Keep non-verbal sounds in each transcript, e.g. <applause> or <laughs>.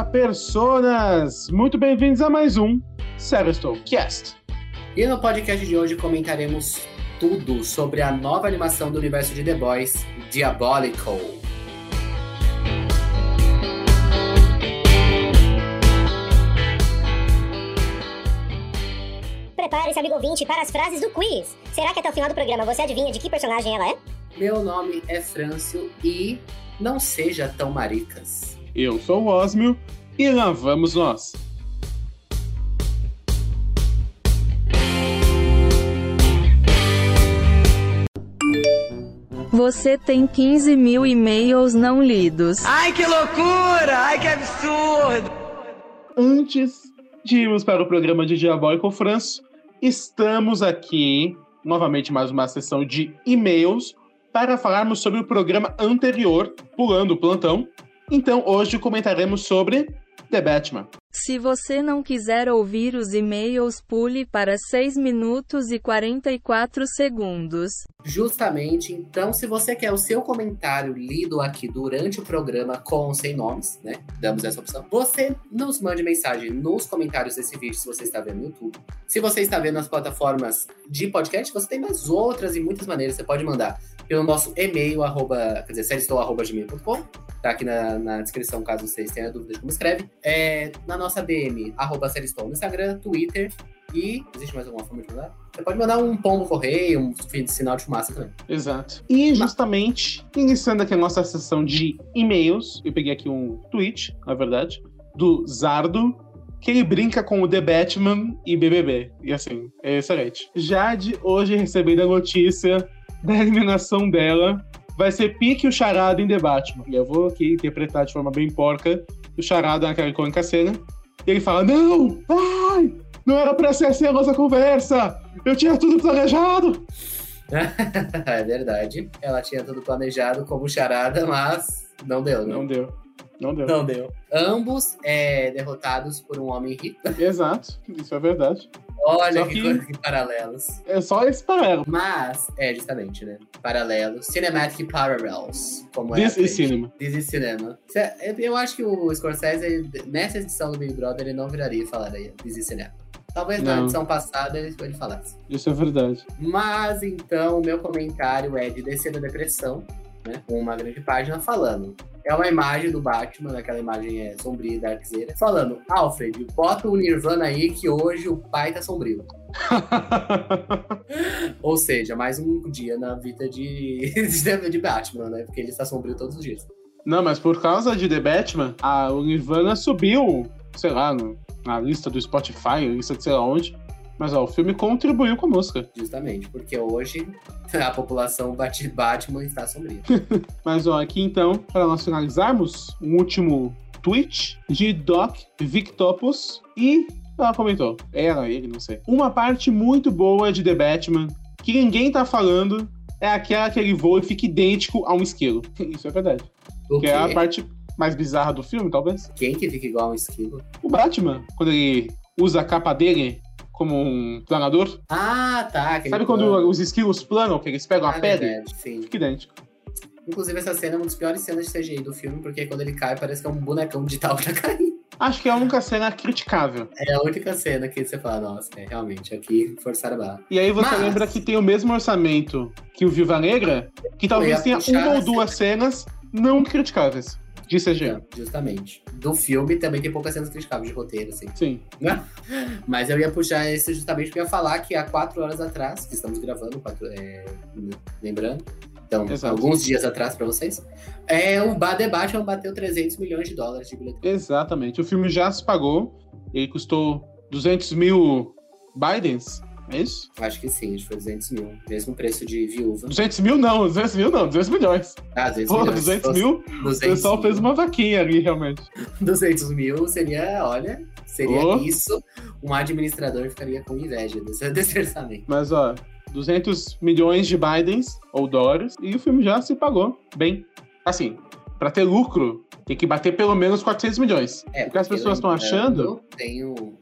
Olá, personas! Muito bem-vindos a mais um Cast. E no podcast de hoje comentaremos tudo sobre a nova animação do universo de The Boys, Diabolical. Prepare-se, amigo ouvinte, para as frases do quiz. Será que até o final do programa você adivinha de que personagem ela é? Meu nome é Frâncio e não seja tão maricas. Eu sou o Osmio e lá vamos nós. Você tem 15 mil e-mails não lidos. Ai, que loucura! Ai, que absurdo! Antes de irmos para o programa de Diabólico Franço, estamos aqui, novamente mais uma sessão de e-mails, para falarmos sobre o programa anterior, Pulando o Plantão. Então, hoje comentaremos sobre The Batman. Se você não quiser ouvir os e-mails, pule para 6 minutos e 44 segundos. Justamente, então, se você quer o seu comentário lido aqui durante o programa com ou sem nomes, né? Damos essa opção. Você nos mande mensagem nos comentários desse vídeo se você está vendo no YouTube. Se você está vendo nas plataformas de podcast, você tem mais outras e muitas maneiras. Você pode mandar pelo nosso e-mail, arroba, quer dizer, seriestou.gmail.com. Tá aqui na, na, descrição, caso vocês tenham dúvidas de como escreve. É, na nossa DM, arroba seriestou no Instagram, Twitter. E existe mais alguma forma de mandar? Você pode mandar um pombo correio, um sinal de fumaça também. Exato. E justamente, iniciando aqui a nossa sessão de e-mails, eu peguei aqui um tweet, na verdade, do Zardo, que ele brinca com o The Batman e BBB. E assim, é excelente. Jade, hoje recebendo a notícia da eliminação dela, vai ser pique o charada em The Batman. E eu vou aqui interpretar de forma bem porca o charada naquela icônica cena. E ele fala: Não! Ai! Não era pra ser assim a nossa conversa! Eu tinha tudo planejado! <laughs> é verdade. Ela tinha tudo planejado como charada, mas não deu, né? Não deu. Não deu. Não deu. Ambos é, derrotados por um homem rico. Exato, isso é verdade. Olha que, que, que paralelos. É só esse paralelo. Mas, é justamente, né? Paralelos. Cinematic Parallels. Como This é is cinema. This is cinema. Eu acho que o Scorsese, nessa edição do Big Brother, ele não viraria e falaria This is cinema. Talvez não. na edição passada ele, ele falasse. Isso é verdade. Mas então, o meu comentário é de descer da depressão, né? Com uma grande página falando. É uma imagem do Batman, aquela imagem é sombria e darkzeira, falando: Alfred, bota o Nirvana aí que hoje o pai tá sombrio. <laughs> Ou seja, mais um dia na vida de, de Batman, né? Porque ele está sombrio todos os dias. Não, mas por causa de The Batman, a, o Nirvana subiu, sei lá, no, na lista do Spotify, lista de sei lá onde. Mas ó, o filme contribuiu com a música. Justamente, porque hoje <laughs> a população bate Batman está sombria. <laughs> Mas ó, aqui então, para nós finalizarmos, um último tweet de Doc Victopus e ela comentou, era ele, não sei. Uma parte muito boa de The Batman que ninguém tá falando é aquela que ele voa e fica idêntico a um esquilo. <laughs> Isso é verdade. O que é a parte mais bizarra do filme, talvez. Quem que fica igual a um esquilo? O Batman, quando ele usa a capa dele como um planador. Ah, tá. Sabe quando plano. os esquilos planam, que eles pegam ah, a pedra? Verdade, sim. Fica idêntico. Inclusive, essa cena é uma das piores cenas de CGI do filme, porque quando ele cai, parece que é um bonecão digital que tá caindo. Acho que é a única cena criticável. É a única cena que você fala, nossa, é, realmente, aqui forçaram a barra. E aí você Mas... lembra que tem o mesmo orçamento que o Viva Negra, que talvez tenha uma ou duas cenas não criticáveis de CG. Então, justamente. Do filme também tem poucas cenas criticáveis de roteiro, assim. Sim. Mas eu ia puxar esse justamente porque eu ia falar que há quatro horas atrás, que estamos gravando, quatro, é, lembrando, então, Exato. alguns dias atrás para vocês, é, o The Batman bateu 300 milhões de dólares de bilheteria. Exatamente. O filme já se pagou, ele custou 200 mil Bidens, é isso? Acho que sim, acho que foi 200 mil. Mesmo preço de viúva. 200 mil não, 200 mil não, 200 milhões. Ah, 200 Pô, milhões. 200 mil, 200 o pessoal mil. fez uma vaquinha ali, realmente. <laughs> 200 mil seria, olha, seria oh. isso, um administrador ficaria com inveja desse, <laughs> desse orçamento. Mas, ó, 200 milhões de Bidens, ou dólares, e o filme já se pagou bem. Assim, para ter lucro, tem que bater pelo menos 400 milhões. É, o que as pessoas estão achando... Tenho...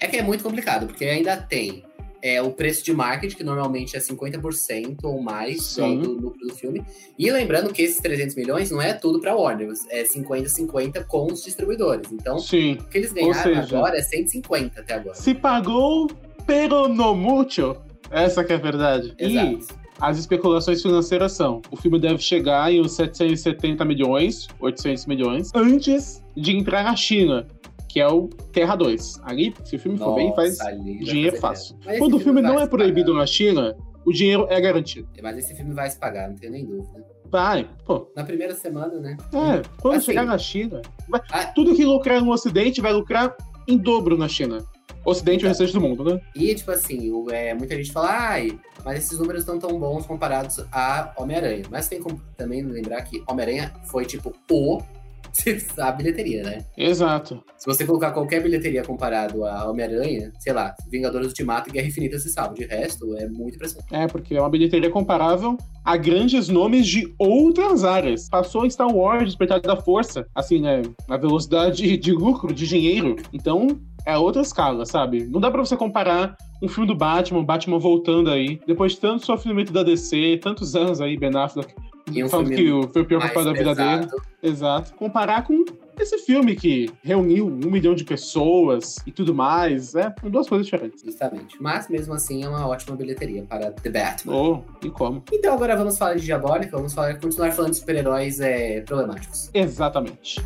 É que é muito complicado, porque ainda tem é o preço de marketing, que normalmente é 50% ou mais do, do lucro do filme. E lembrando que esses 300 milhões não é tudo pra Warner, é 50-50 com os distribuidores. Então, Sim. o que eles ganharam seja- agora é 150 até agora. Se pagou, pero no mucho. Essa que é a verdade. E Exato. as especulações financeiras são: o filme deve chegar em uns 770 milhões, 800 milhões, antes de entrar na China, que é o Terra 2. Ali, se o filme for bem, faz Nossa, dinheiro fácil. Quando o esse filme não é proibido na China, o dinheiro é garantido. Mas esse filme vai se pagar, não tenho nem dúvida. Vai, pô. Na primeira semana, né? É, quando Assim. chegar na China, vai- Ah. tudo que lucrar no Ocidente vai lucrar em dobro na China. Ocidente e o restante do mundo, né? E, tipo assim, o- é, muita gente fala, ai, mas esses números não tão bons comparados a Homem-Aranha. Mas tem como também lembrar que Homem-Aranha foi, tipo, o <laughs> a bilheteria, né? Exato. Se você colocar qualquer bilheteria comparado a Homem-Aranha, sei lá, Vingadores Ultimato e Guerra Infinita se salva. De resto, é muito impressionante. É, porque é uma bilheteria comparável a grandes nomes de outras áreas. Passou Star Wars, Despertar da Força, assim, né? Na velocidade de lucro, de dinheiro. Então, é outra escala, sabe? Não dá pra você comparar um filme do Batman, Batman voltando aí, depois de tanto sofrimento da DC, tantos anos aí, Ben Affleck, E um falando que foi o pior papel da vida dele. Exato. Comparar com esse filme que reuniu um milhão de pessoas e tudo mais, é duas coisas diferentes. Justamente. Mas, mesmo assim, é uma ótima bilheteria para The Batman. Oh, e como? Então, agora vamos falar de Diabólica, vamos falar, continuar falando de super-heróis é, problemáticos. Exatamente.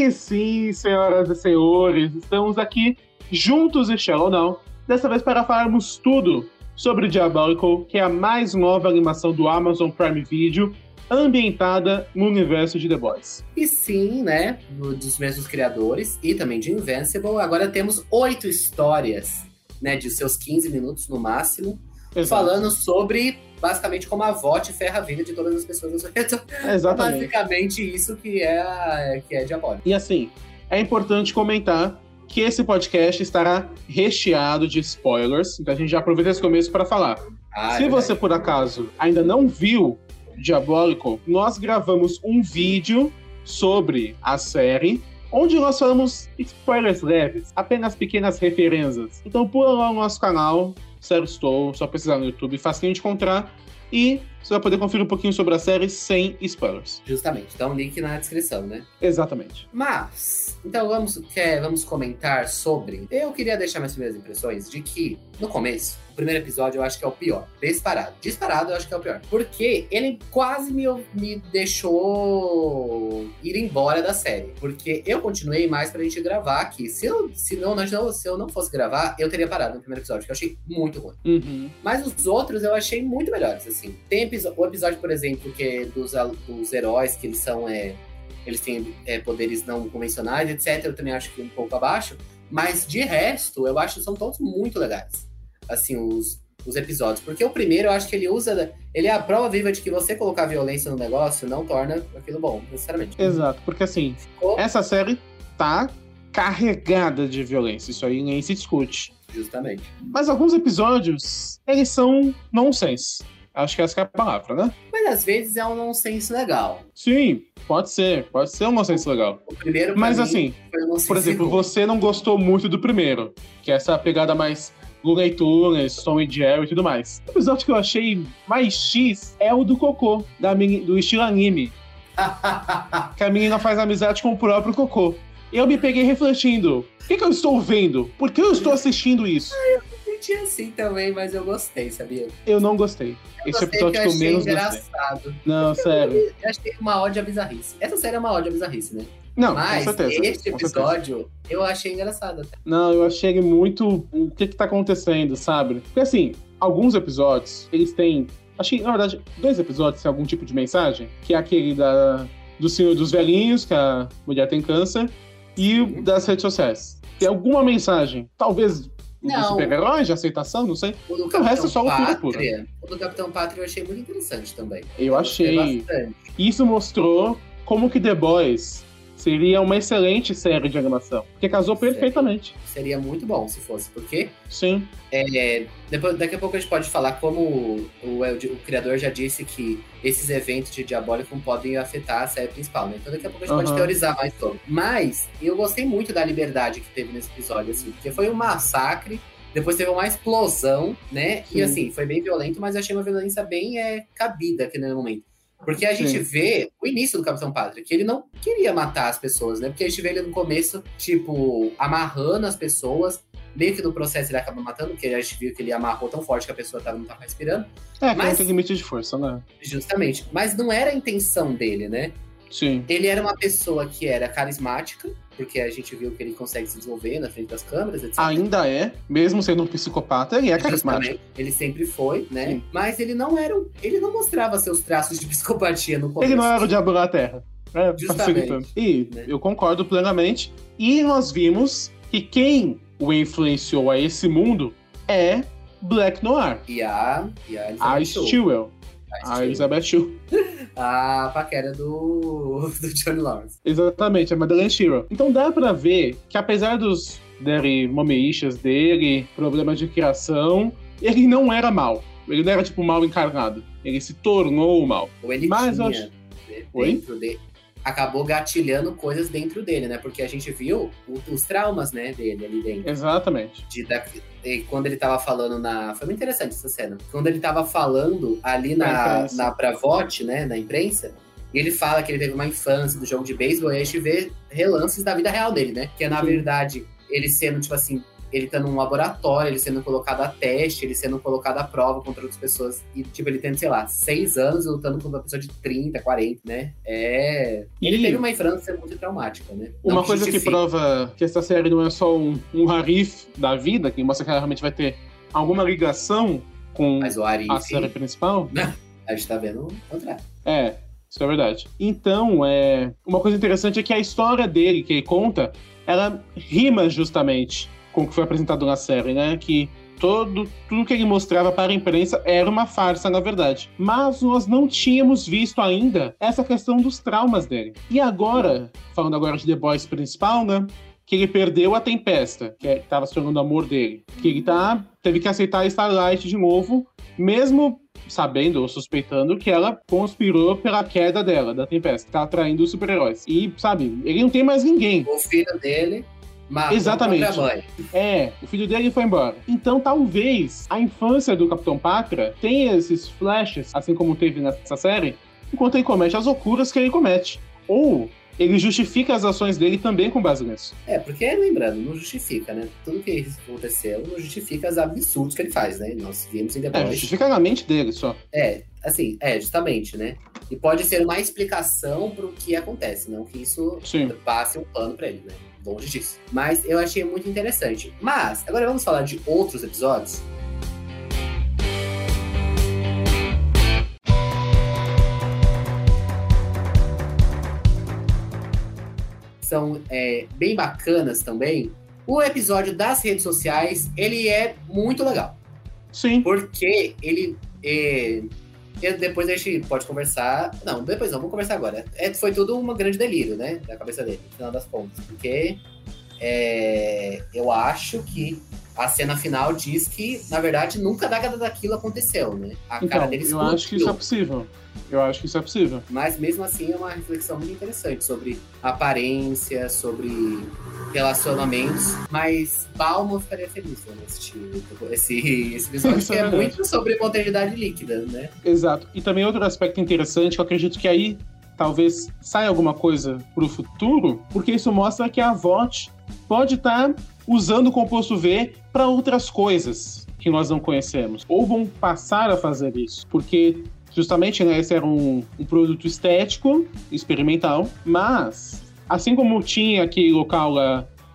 E sim, senhoras e senhores, estamos aqui juntos, este ou não, dessa vez para falarmos tudo sobre Diabolical, que é a mais nova animação do Amazon Prime Video, ambientada no universo de The Boys. E sim, né, do- dos mesmos criadores e também de Invincible, agora temos oito histórias, né, de seus 15 minutos no máximo, Exato. falando sobre basicamente como a VOT ferra a vida de todas as pessoas. Exatamente. basicamente isso que é, a- que é diabólico. E assim, é importante comentar que esse podcast estará recheado de spoilers, então a gente já aproveita esse começo para falar. Ah, Se é você, por acaso, ainda não viu Diabolical, nós gravamos um vídeo sobre a série, onde nós falamos spoilers leves, apenas pequenas referências. Então pula lá no nosso canal, Sério Estou, só pesquisar no YouTube, fácil de encontrar, e você vai poder conferir um pouquinho sobre a série sem spoilers. Justamente, então link na descrição, né? Exatamente. Mas, então vamos, quer, vamos comentar sobre. Eu queria deixar minhas primeiras impressões de que, no começo, o primeiro episódio eu acho que é o pior. Disparado. Disparado eu acho que é o pior. Porque ele quase me, me deixou ir embora da série. Porque eu continuei mais pra gente gravar aqui. Se eu, se não, nós não, se eu não fosse gravar, eu teria parado no primeiro episódio, que eu achei muito ruim. Uhum. Mas os outros eu achei muito melhores, assim. Tem episo- o episódio, por exemplo, que é dos, dos heróis, que eles são. É, eles têm é, poderes não convencionais, etc. Eu também acho que um pouco abaixo. Mas de resto, eu acho que são todos muito legais. Assim, os, os episódios. Porque o primeiro, eu acho que ele usa. Ele é a prova viva de que você colocar violência no negócio não torna aquilo bom, necessariamente. Exato, porque assim, Ficou essa série tá carregada de violência, isso aí nem se discute. Justamente. Mas alguns episódios, eles são nonsense. Acho que essa que é a palavra, né? Mas às vezes é um nonsense legal. Sim, pode ser, pode ser um nonsense legal. O primeiro, Mas mim, assim, por exemplo, você não gostou muito do primeiro, que é essa pegada mais Looney Tunes, Tom e Jerry e tudo mais. O episódio que eu achei mais X é o do Cocô, da meni- do estilo anime. <laughs> que a menina faz amizade com o próprio Cocô. Eu me peguei refletindo. O que, que eu estou vendo? Por que eu estou assistindo isso? Senti assim também, mas eu gostei, sabia? Eu não gostei. Esse Gostei episódio que eu achei menos gostei. engraçado. Não, sério. Eu achei uma ódio à bizarrice. Essa série é uma ódio à bizarrice, né? Não, mas com certeza. este certeza. episódio eu achei engraçado até. Não, eu achei ele muito. O que que tá acontecendo, sabe? Porque assim, alguns episódios, eles têm. Achei, na verdade, dois episódios têm algum tipo de mensagem, que é aquele da, do Senhor dos Velhinhos, que a mulher tem câncer, e Sim. das redes sociais. Tem alguma mensagem, talvez do Não. super-herói, de aceitação, não sei. O do O resto é só loucura Pátria. O do Capitão Pátria eu achei muito interessante também. Eu gostei achei. Isso mostrou como que The Boys seria uma excelente série de animação. Porque casou Sério? perfeitamente. Seria muito bom se fosse, porque Sim. é, depois, daqui a pouco a gente pode falar como o, o, o criador já disse que esses eventos de Diabólico podem afetar a série principal, né? Então daqui a pouco a gente pode Aham. teorizar mais sobre. Mas eu gostei muito da liberdade que teve nesse episódio, assim, porque foi um massacre. Depois teve uma explosão, né? Sim. E assim, foi bem violento, mas eu achei uma violência bem é, cabida aqui no momento. Porque a gente Sim. vê o início do Capitão Pátria, que ele não queria matar as pessoas, né? Porque a gente vê ele no começo, tipo, amarrando as pessoas. Meio que no processo ele acaba matando, porque a gente viu que ele amarrou tão forte que a pessoa não tava respirando. É, Mas- não tem limite de força, né? Justamente. Mas não era a intenção dele, né? Sim. Ele era uma pessoa que era carismática, porque a gente viu que ele consegue se desenvolver na frente das câmeras, etc. Ainda é, mesmo sendo um psicopata, ele é carismático. Ele sempre foi, né? Sim. Mas ele não era. um- Ele não mostrava seus traços de <laughs> psicopatia no começo. Ele não era o diabo da terra. É, Justamente. E Né? eu concordo plenamente. E nós vimos que quem o influenciou a esse mundo é Black Noir. E a. E a A Shue. A. Elizabeth Shue. <laughs> A paquera do. do Johnny Lawrence. Exatamente, a Madeleine Shiro. Então dá pra ver que apesar dos dele, momeixas dele, problemas de criação, ele não era mal. Ele não era tipo mal encarnado. Ele se tornou mal. Ou ele Mas eu tinha acho- Oi? dentro dele. Acabou gatilhando coisas dentro dele, né? Porque a gente viu os traumas, né, dele ali dentro. Exatamente. de da- e quando ele tava falando na. Foi muito interessante essa cena. Quando ele tava falando ali Na na, na Bravote, né? Na imprensa. E ele fala que ele teve uma infância do jogo de beisebol, e a gente vê relances da vida real dele, né? Que é, na Sim. verdade, ele sendo, tipo assim, ele tá num laboratório, ele sendo colocado a teste, ele sendo colocado à prova contra outras pessoas. E, tipo, ele tendo, sei lá, seis anos lutando contra uma pessoa de 30, 40, né? É. Ele E- teve uma infância muito traumática, né? Uma Não coisa que prova que essa série não é só um, um Harif da vida, que mostra que ela realmente vai ter alguma ligação com Mas o Ari, a série <laughs> principal, a gente tá vendo o contrário. É, isso é verdade. Então, é, uma coisa interessante é que a história dele, que ele conta, ela rima justamente com o que foi apresentado na série, né? Que todo, tudo que ele mostrava para a imprensa era uma farsa, na verdade. Mas nós não tínhamos visto ainda essa questão dos traumas dele. E agora, falando agora de The Boys principal, né? Que ele perdeu a Tempesta, que estava se tornando o amor dele. Que ele tá, teve que aceitar a Starlight de novo, mesmo sabendo ou suspeitando que ela conspirou pela queda dela, da Tempesta, tá atraindo os super-heróis. E, sabe, ele não tem mais ninguém. O filho dele matou Exatamente. a mãe. É, o filho dele foi embora. Então, talvez a infância do Capitão Pátria tenha esses flashes, assim como teve nessa série, enquanto ele comete as loucuras que ele comete. Ou ele justifica as ações dele também com base nisso. É, porque, lembrando, não justifica, né? Tudo que aconteceu não justifica os absurdos que ele faz, né? Nós vimos em É, Boys. justifica na mente dele só. É, assim, é, justamente, né? E pode ser uma explicação pro que acontece, não que isso Sim. passe um pano pra ele, né? Longe disso. Mas eu achei muito interessante. Mas, agora vamos falar de outros episódios. São é, bem bacanas também. O episódio das redes sociais, ele é muito legal. Sim. Porque ele. É, eu- depois a gente pode conversar. Não, depois não, vamos conversar agora. É, foi tudo um grande delírio, né? Da cabeça dele, no final das contas. Porque é, eu acho que a cena final diz que, na verdade, nunca nada daquilo aconteceu, né? A cara Então, dele eu acho que isso é possível. Eu acho que isso é possível. Mas mesmo assim é uma reflexão muito interessante sobre aparência, sobre relacionamentos. Mas eu ficaria feliz não assistir esse, esse episódio, Isso que é é muito sobre maternidade líquida, né? Exato. E também outro aspecto interessante, que eu acredito que aí talvez saia alguma coisa pro futuro, porque isso mostra que a VOT pode estar usando o composto V para outras coisas que nós não conhecemos. Ou vão passar a fazer isso. Porque justamente né, esse era um, um produto estético, experimental, mas assim como tinha aquele local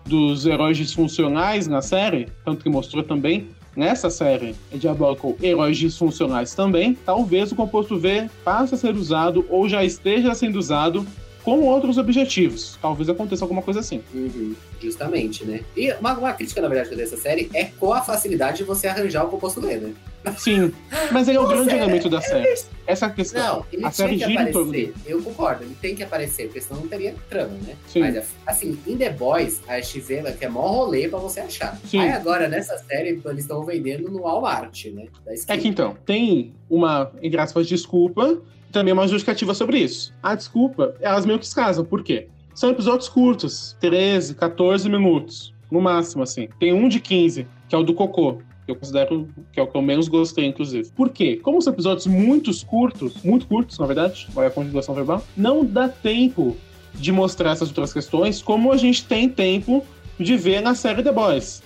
dos heróis disfuncionais na série, tanto que mostrou também nessa série Diabolical Heróis Disfuncionais também, talvez o composto V passe a ser usado ou já esteja sendo usado com outros objetivos. Talvez aconteça alguma coisa assim. Uhum, justamente, né? E uma, uma crítica, na verdade, dessa série é com a facilidade de você arranjar o composto B, né? <laughs> Sim, mas ele é o grande elemento da série. Essa é questão. Não, ele A série que gira em torno aparecer. Eu concordo, ele tem que aparecer, porque senão não teria trama, né? Sim. Mas, assim, em The Boys, a vê que é mó rolê pra você achar. Sim. Aí agora, nessa série, eles estão vendendo no Walmart, né? Da É que então, tem uma, entre aspas, desculpa, também uma justificativa sobre isso. A desculpa, elas meio que se casam. Por quê? São episódios curtos, 13, 14 minutos, no máximo, assim. Tem um de 15, que é o do Cocô, que eu considero que é o que eu menos gostei, inclusive. Por quê? Como são episódios muito curtos, muito curtos, na verdade, olha a conjugação verbal, não dá tempo de mostrar essas outras questões como a gente tem tempo de ver na série The Boys.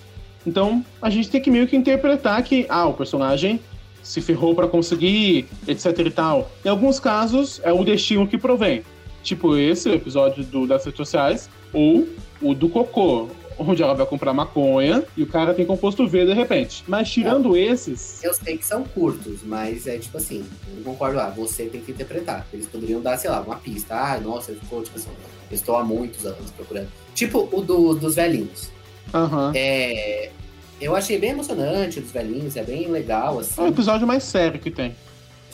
Então, a gente tem que meio que interpretar que, ah, o personagem se ferrou pra conseguir, etc e tal. Em alguns casos, é o destino que provém. Tipo esse, o episódio do, das redes sociais, ou o do Cocô, onde ela vai comprar maconha e o cara tem composto V de repente. Mas tirando esses, Eu sei que são curtos, mas é tipo assim, eu não concordo lá, você tem que interpretar. Eles poderiam dar, sei lá, uma pista. Ah, nossa, ficou tipo assim, eu estou há muitos anos procurando. Tipo o do, dos velhinhos. aham. É. Eu achei bem emocionante dos velhinhos, é bem legal, assim. É o episódio mais sério que tem.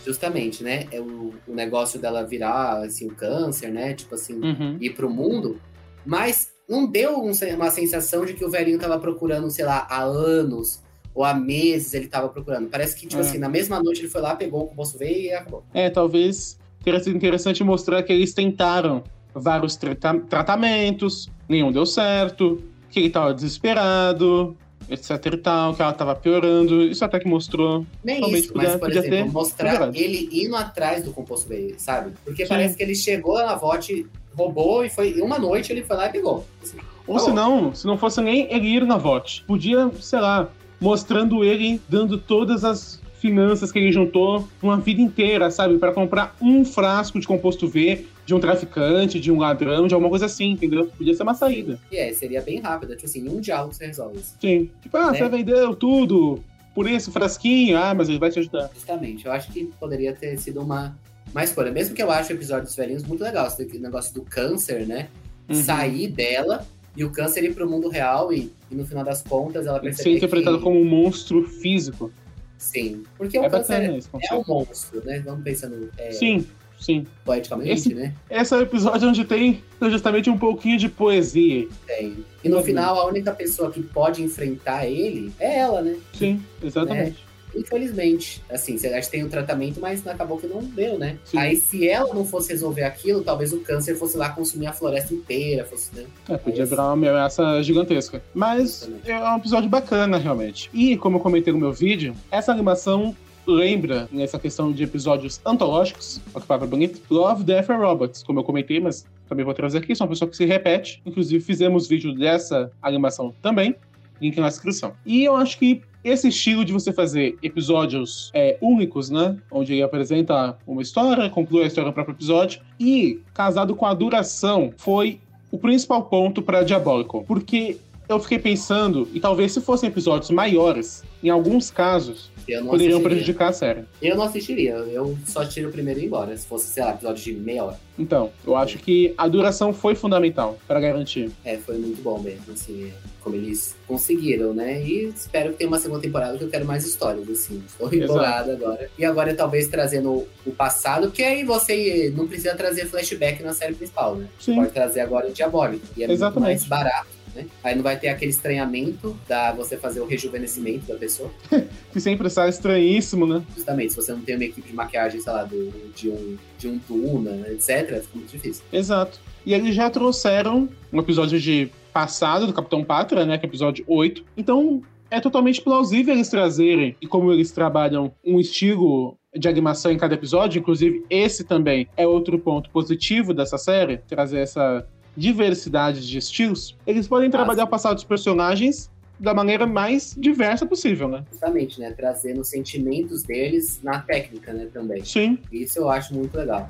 Justamente, né? É o, o negócio dela virar, assim, o câncer, né? Tipo assim, Uhum. ir pro mundo. Mas não deu um- uma sensação de que o velhinho tava procurando, sei lá, há anos ou há meses ele tava procurando. Parece que, tipo É. assim, na mesma noite ele foi lá, pegou o composto V e acabou. É, talvez teria sido interessante mostrar que eles tentaram vários trata- tratamentos, nenhum deu certo, que ele tava desesperado, etc e tal, que ela tava piorando. Isso até que mostrou. Nem isso, mas, por exemplo, ter mostrar melhorado. ele indo atrás do composto V, sabe? Porque Sim. parece que ele chegou na VOT, roubou e foi. Uma noite ele foi lá e pegou. Assim, Ou Tá se bom. não, se não fosse nem ele ir na VOT, podia, sei lá, mostrando ele dando todas as finanças que ele juntou uma vida inteira, sabe? Pra comprar um frasco de composto V de um traficante, de um ladrão, de alguma coisa assim, entendeu? Podia ser uma saída. e é, seria bem rápido. Tipo assim, em um diálogo você resolve isso. Sim. Tipo, ah, Né? você vendeu tudo por esse frasquinho, ah, mas ele vai te ajudar. Justamente, eu acho que poderia ter sido uma, uma escolha. Mesmo que eu acho o episódio dos velhinhos muito legal, esse negócio do câncer, né? Uhum. Sair dela e o câncer ir pro mundo real e, e no final das contas ela perceber ser interpretado que... como um monstro físico. Sim, porque o É câncer bacana esse é conceito. um monstro, né? Vamos pensando é, Sim, sim. poeticamente, Esse- né? Esse é o episódio onde tem justamente um pouquinho de poesia. Tem. E no Uhum. final, a única pessoa que pode enfrentar ele é ela, né? Sim, exatamente. Infelizmente. Assim, você acha que tem o tratamento, mas acabou que não deu, né? Sim. Aí, se ela não fosse resolver aquilo, talvez o câncer fosse lá consumir a floresta inteira, fosse, né? É, podia Esse- virar uma ameaça gigantesca. Mas é um episódio bacana, realmente. E, como eu comentei no meu vídeo, essa animação lembra, nessa questão de episódios antológicos, olha que palavra bonita, Love, Death and Robots, como eu comentei, mas também vou trazer aqui, são uma pessoa que se repete. Inclusive, fizemos vídeo dessa animação também, link na descrição. E eu acho que esse estilo de você fazer episódios é, únicos, né? Onde ele apresenta uma história, conclui a história do próprio episódio, e casado com a duração, foi o principal ponto para Diabolical. Porque eu fiquei pensando, e talvez se fossem episódios maiores, em alguns casos, poderiam assistiria. prejudicar a série. Eu não assistiria. Eu só tiro o primeiro e ir embora. Se fosse, sei lá, episódio de meia hora. Então, eu acho que a duração foi fundamental para garantir. É, foi muito bom mesmo, assim, como eles conseguiram, né? E espero que tenha uma segunda temporada que eu quero mais histórias, assim. Estou empolgado agora. E agora talvez trazendo o passado, porque aí você não precisa trazer flashback na série principal, né? Sim. Pode trazer agora o Diabólico. E é Exatamente. muito mais barato. Né? Aí não vai ter aquele estranhamento da você fazer o rejuvenescimento da pessoa. <laughs> Que sempre sai estranhíssimo, né? Justamente, se você não tem uma equipe de maquiagem, sei lá, do, de, um, de um Duna, etc., fica muito difícil. Exato. E eles já trouxeram um episódio de passado do Capitão Pátria, né? Que é episódio 8. Então, é totalmente plausível eles trazerem, e como eles trabalham um estilo de animação em cada episódio, inclusive esse também é outro ponto positivo dessa série, trazer essa diversidade de estilos, eles podem trabalhar o passado dos personagens da maneira mais diversa possível, né? Justamente, né? Trazendo os sentimentos deles na técnica, né? Também. Sim. Isso eu acho muito legal.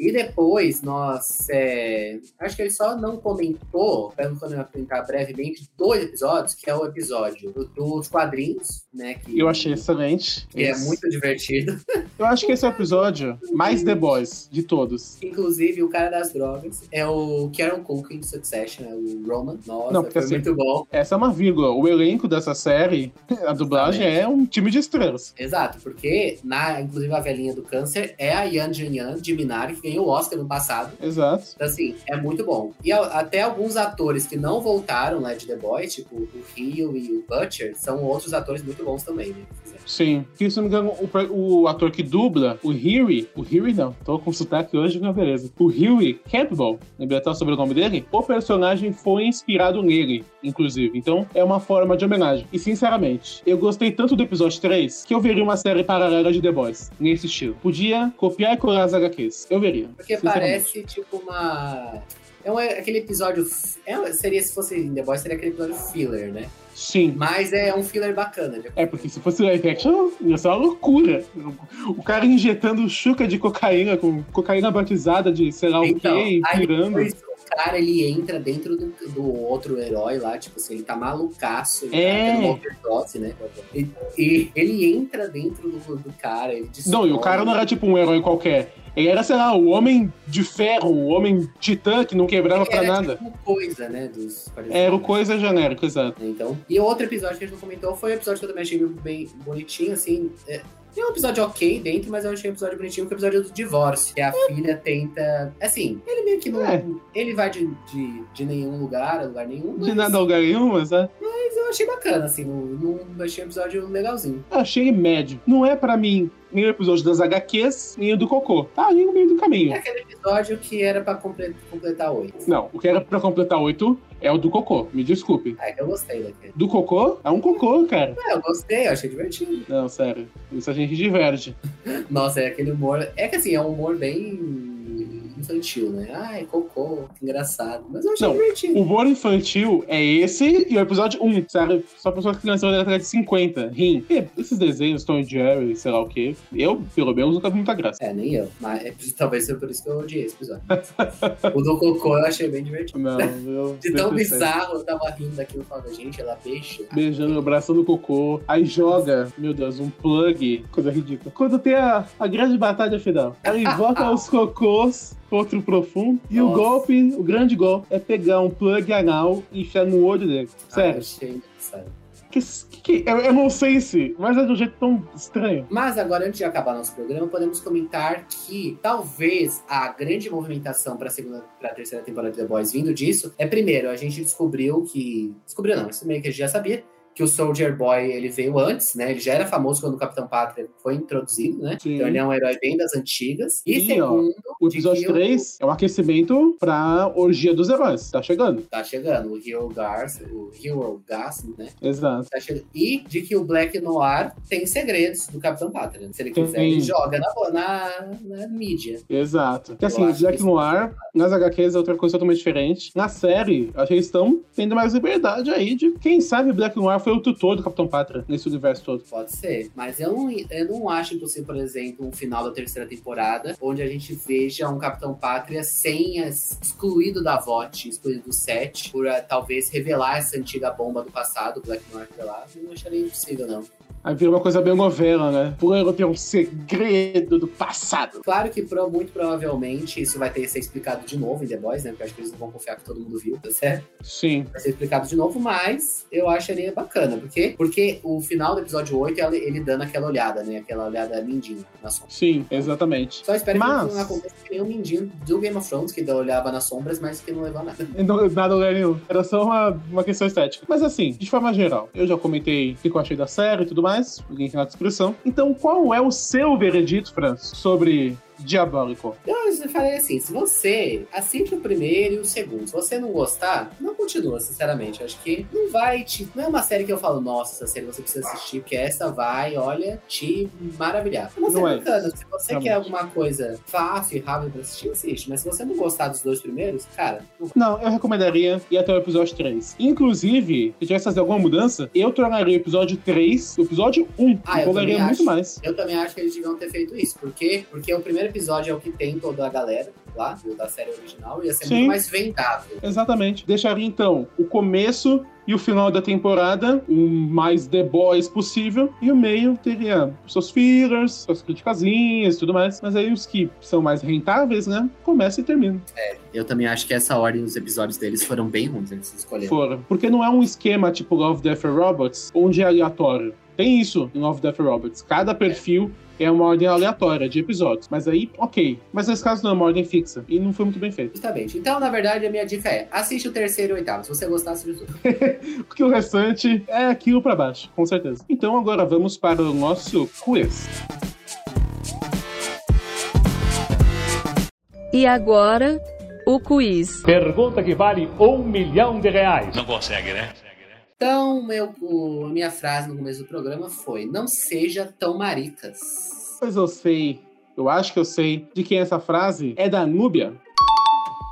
E depois, nós. é, acho que ele só não comentou, pelo que eu apresentar brevemente, dois episódios, que é o episódio do- dos quadrinhos, né? Que, Eu achei excelente. que é Esse- muito divertido. <laughs> Eu acho que esse é o episódio mais The Boys de todos. Inclusive, o cara das drogas é o Kieran Culkin de Succession, é o Roman. Nossa, Não, porque foi assim- muito bom. Essa é uma vírgula. O elenco dessa série, <laughs> a dublagem é um time de estrelas. Exato, porque, na, inclusive, a velhinha do câncer é a Yan Jin-yan de Minari, que ganhou o Oscar no passado. Exato. Então, assim, é muito bom. E a- até alguns atores que não voltaram né, de The Boys, tipo o Rio e o Butcher, são outros atores muito bons também, né? Sim. Que, se não me engano, o, o ator que dubla, o Huey, o Huey não, tô com sotaque hoje, não, beleza. O Huey Campbell, lembrei até o nome dele, o personagem foi inspirado nele, inclusive. Então, é uma forma de homenagem. E, sinceramente, eu gostei tanto do episódio 3 que eu veria uma série paralela de The Boys, nesse estilo. Podia copiar e colar as HQs. Eu veria. Porque parece, tipo, uma... É um, aquele episódio... É, seria, se fosse em The Boys, seria aquele episódio filler, né? Sim. Mas é um filler bacana. É, porque se fosse live action, ia ser uma loucura. O cara injetando chuca de cocaína, com cocaína batizada de sei lá Então, o quê, e aí pirando. depois cara, ele entra dentro do, do outro herói lá, tipo assim, ele tá malucaço, ele É. tá tendo uma overdose, né? E, e ele entra dentro do, do cara, ele Não, e o cara não era tipo um herói qualquer. Ele era, sei lá, o homem de ferro, o homem titã que não quebrava pra era nada. tipo coisa, né, dos Era o coisa genérico, exato. Então, e outro episódio que a gente não comentou foi o episódio que eu também achei bem bonitinho, assim. É, tem um episódio ok dentro, mas eu achei um episódio bonitinho, que é o episódio do divórcio. Que a filha tenta. Assim, ele meio que não. É. Ele vai de, de, de nenhum lugar a lugar nenhum. De mas- nada ao lugar nenhum, mas é. Mas eu achei bacana, assim. Não, não achei um episódio legalzinho. Eu achei ele médio. Não é pra mim nem o episódio das HQs, nem o do Cocô. Tá ali no meio do É caminho. aquele episódio que era pra comple- completar oito. Não, o que era pra completar oito é o do Cocô. Me desculpe. Ah, é que eu gostei daquele. Do Cocô é um Cocô, cara. É, eu gostei, eu achei divertido. Não, sério. Isso a gente diverge. <laughs> Nossa, é aquele humor. É que assim, é um humor bem infantil, né? Ai, cocô, que engraçado. Mas eu achei Não, divertido. O humor infantil é esse e o episódio 1, sabe? Só pessoa que nasceu na década de 50, rim. E esses desenhos, Tom Jerry, sei lá o quê, eu, pelo menos, nunca vi muita graça. É, nem eu. Mas é, talvez seja por isso que eu odiei esse episódio. <laughs> o do Cocô eu achei bem divertido. Não, eu... De tão bizarro, eu tava rindo daquilo falando, gente, ela beija. Beijando, abraçando o cocô. Aí joga, meu Deus, um plug. Coisa ridícula. Quando tem a, a grande batalha final. Aí invoca <laughs> os cocôs, outro profundo. E o Nossa. golpe, o grande golpe, é pegar um plug anal e enfiar no olho dele. Ah, eu Sério. achei engraçado. Que, que, é, é nonsense, mas é de um jeito tão estranho. Mas agora, antes de acabar nosso programa, podemos comentar que talvez a grande movimentação para a segunda, para a terceira temporada de The Boys vindo disso é primeiro a gente descobriu que descobriu não, isso meio que a gente já sabia que o Soldier Boy ele veio antes, né? Ele já era famoso quando o Capitão Pátria foi introduzido, né? Sim. Então ele é um herói bem das antigas. E, E, ó, segundo, O de episódio que 3 é um aquecimento pra orgia dos heróis. Tá chegando. tá chegando o Hero Gas, o Hero Gas, né? Exato. Tá chegando. E de que o Black Noir tem segredos do Capitão Pátria. né? Se ele quiser, Tem. ele joga na, na, na mídia. Exato. Porque assim, acho Black Noir, nas HQs é outra coisa totalmente diferente. Na série, acho que eles estão tendo mais liberdade aí de quem sabe Black Noir foi o tutor do Capitão Pátria nesse universo todo. Pode ser. Mas eu não, eu não acho impossível, por exemplo, um final da terceira temporada, onde a gente veja um Capitão Pátria sem as, excluído da VOT, excluído do set, por ah, talvez revelar essa antiga bomba do passado, Black revelado. Eu não acharia impossível, não. Aí vira uma coisa bem novela, né? Fulano tem um segredo do passado. Claro que pro- muito provavelmente isso vai ter que ser explicado de novo em The Boys, né? Porque acho que eles não vão confiar que todo mundo viu, tá certo? Sim. Vai ser explicado de novo, mas eu acharia bacana. Por quê? Porque o final do episódio 8 é ele, ele dando aquela olhada, né? Aquela olhada mindinha na sombra. Sim, exatamente. Só espero Mas- que não aconteça que nem o mindinho do Game of Thrones, que olhava nas sombras, mas que não levou nada. Não, nada lugar nenhum. Era só uma, uma questão estética. Mas assim, de forma geral, eu já comentei o que eu achei da série e tudo mais. O link na descrição. Então, qual é o seu veredito, Franz, sobre Diabólico? Então, eu falei assim: se você assiste o primeiro e o segundo, se você não gostar, não continua, sinceramente. Eu acho que não vai te. Não é uma série que eu falo, nossa, essa série você precisa assistir, porque essa vai, olha, te maravilhar. É uma série Não é. bacana. Se você Realmente. quer alguma coisa fácil e rápida pra assistir, assiste. Mas se você não gostar dos dois primeiros, cara, não Não, eu recomendaria ir até o episódio 3. Inclusive, se tivesse fazer alguma mudança, eu tornaria o episódio 3 o episódio 1. Ah, eu também muito acho. mais. Eu também acho que eles deviam ter feito isso. Por quê? Porque o primeiro episódio é o que tem todo da galera lá, da série original, ia ser Sim. muito mais vendável. Exatamente. Deixaria então o começo e o final da temporada o mais The Boys possível. E o meio teria seus fillers, suas criticazinhas e tudo mais. Mas aí os que são mais rentáveis, né? Começa e termina. Eu também acho que essa ordem dos episódios deles foram bem ruins, eles escolheram. Foram. Porque não é um esquema tipo Love, Death and Robots, onde é aleatório. Tem isso em Love, Death and Robots. Cada perfil é uma ordem aleatória de episódios. Mas aí, ok. Mas nesse caso não é uma ordem fixa. E não foi muito bem feito. Justamente. Então, na verdade, a minha dica é: assiste o terceiro e o oitavo. Se você gostar, assiste outros. <laughs> Porque o restante é aquilo pra baixo, com certeza. Então agora vamos para o nosso quiz. E agora, o quiz. Pergunta que vale um milhão de reais. Não consegue, né? Então, meu, o- a minha frase no começo do programa foi: Não seja tão maricas. Pois eu sei, eu acho que eu sei de quem essa frase é da Núbia.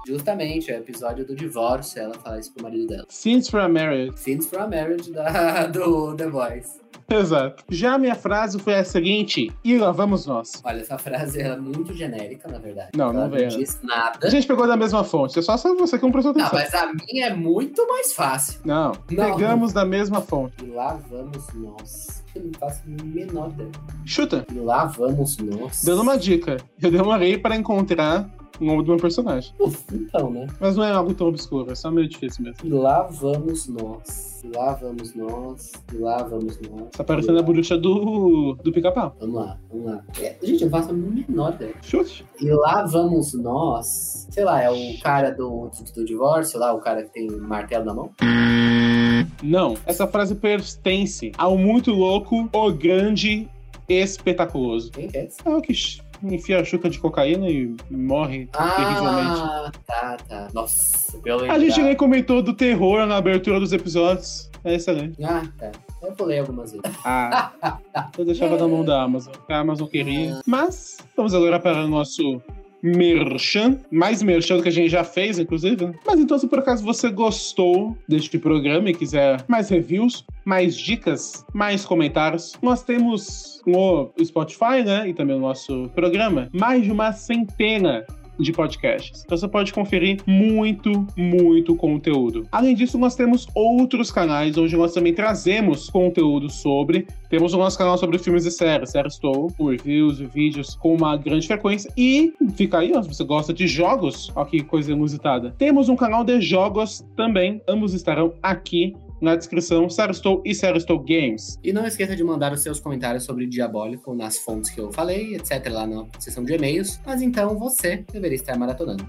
Justamente, é o episódio do divórcio, ela fala isso pro marido dela. Since for a Marriage. Scenes from a Marriage da, <laughs> do The Voice. <laughs> Exato. Já a minha frase foi a seguinte: e lá vamos nós. Olha, essa frase é muito genérica, na verdade. Não, não veio, não né? diz nada. A gente pegou da mesma fonte, é só você que não prestou Não, atenção. mas a minha é muito mais fácil. Não, Não. pegamos da mesma fonte. E lá vamos nós. Eu não faço menor ideia. Chuta, E lá vamos nós. dando uma dica. Eu demorei para encontrar o nome do meu personagem. Então, né? Mas não é algo tão obscuro, é só meio difícil mesmo. E lá vamos nós. Lá vamos nós. Lá vamos nós. Tá parecendo a bruxa do, do pica-pau. Vamos lá, vamos lá. É, gente, eu faço a menor ideia. Chute. E lá vamos nós. Sei lá, é o cara do, do, divórcio lá, o cara que tem martelo na mão? Não, essa frase pertence ao muito louco, o grande, espetaculoso. Quem que é esse? É o que enfia a chuca de cocaína e morre terrivelmente. Ah, tá, tá. Nossa, pelo A gente nem comentou do terror na abertura dos episódios. É excelente. Ah, tá. Eu pulei algumas vezes. Ah, eu deixava na mão da Amazon. A Amazon queria. Mas, vamos agora para o nosso merchan. Mais merchan do que a gente já fez, inclusive. Mas então, se por acaso você gostou deste programa e quiser mais reviews, mais dicas, mais comentários, nós temos no Spotify, né? E também no nosso programa, mais de uma centena de podcasts. Então você pode conferir muito, muito conteúdo. Além disso, nós temos outros canais onde nós também trazemos conteúdo sobre. Temos o nosso canal sobre filmes e séries, Série Estou, reviews e vídeos com uma grande frequência. E fica aí, ó, se você gosta de jogos, ó que coisa inusitada. Temos um canal de jogos também, ambos estarão aqui na descrição, Saristou e Saristou Games. E não esqueça de mandar os seus comentários sobre Diabólico nas fontes que eu falei, etc. lá na seção de e-mails. Mas então você deveria estar maratonando.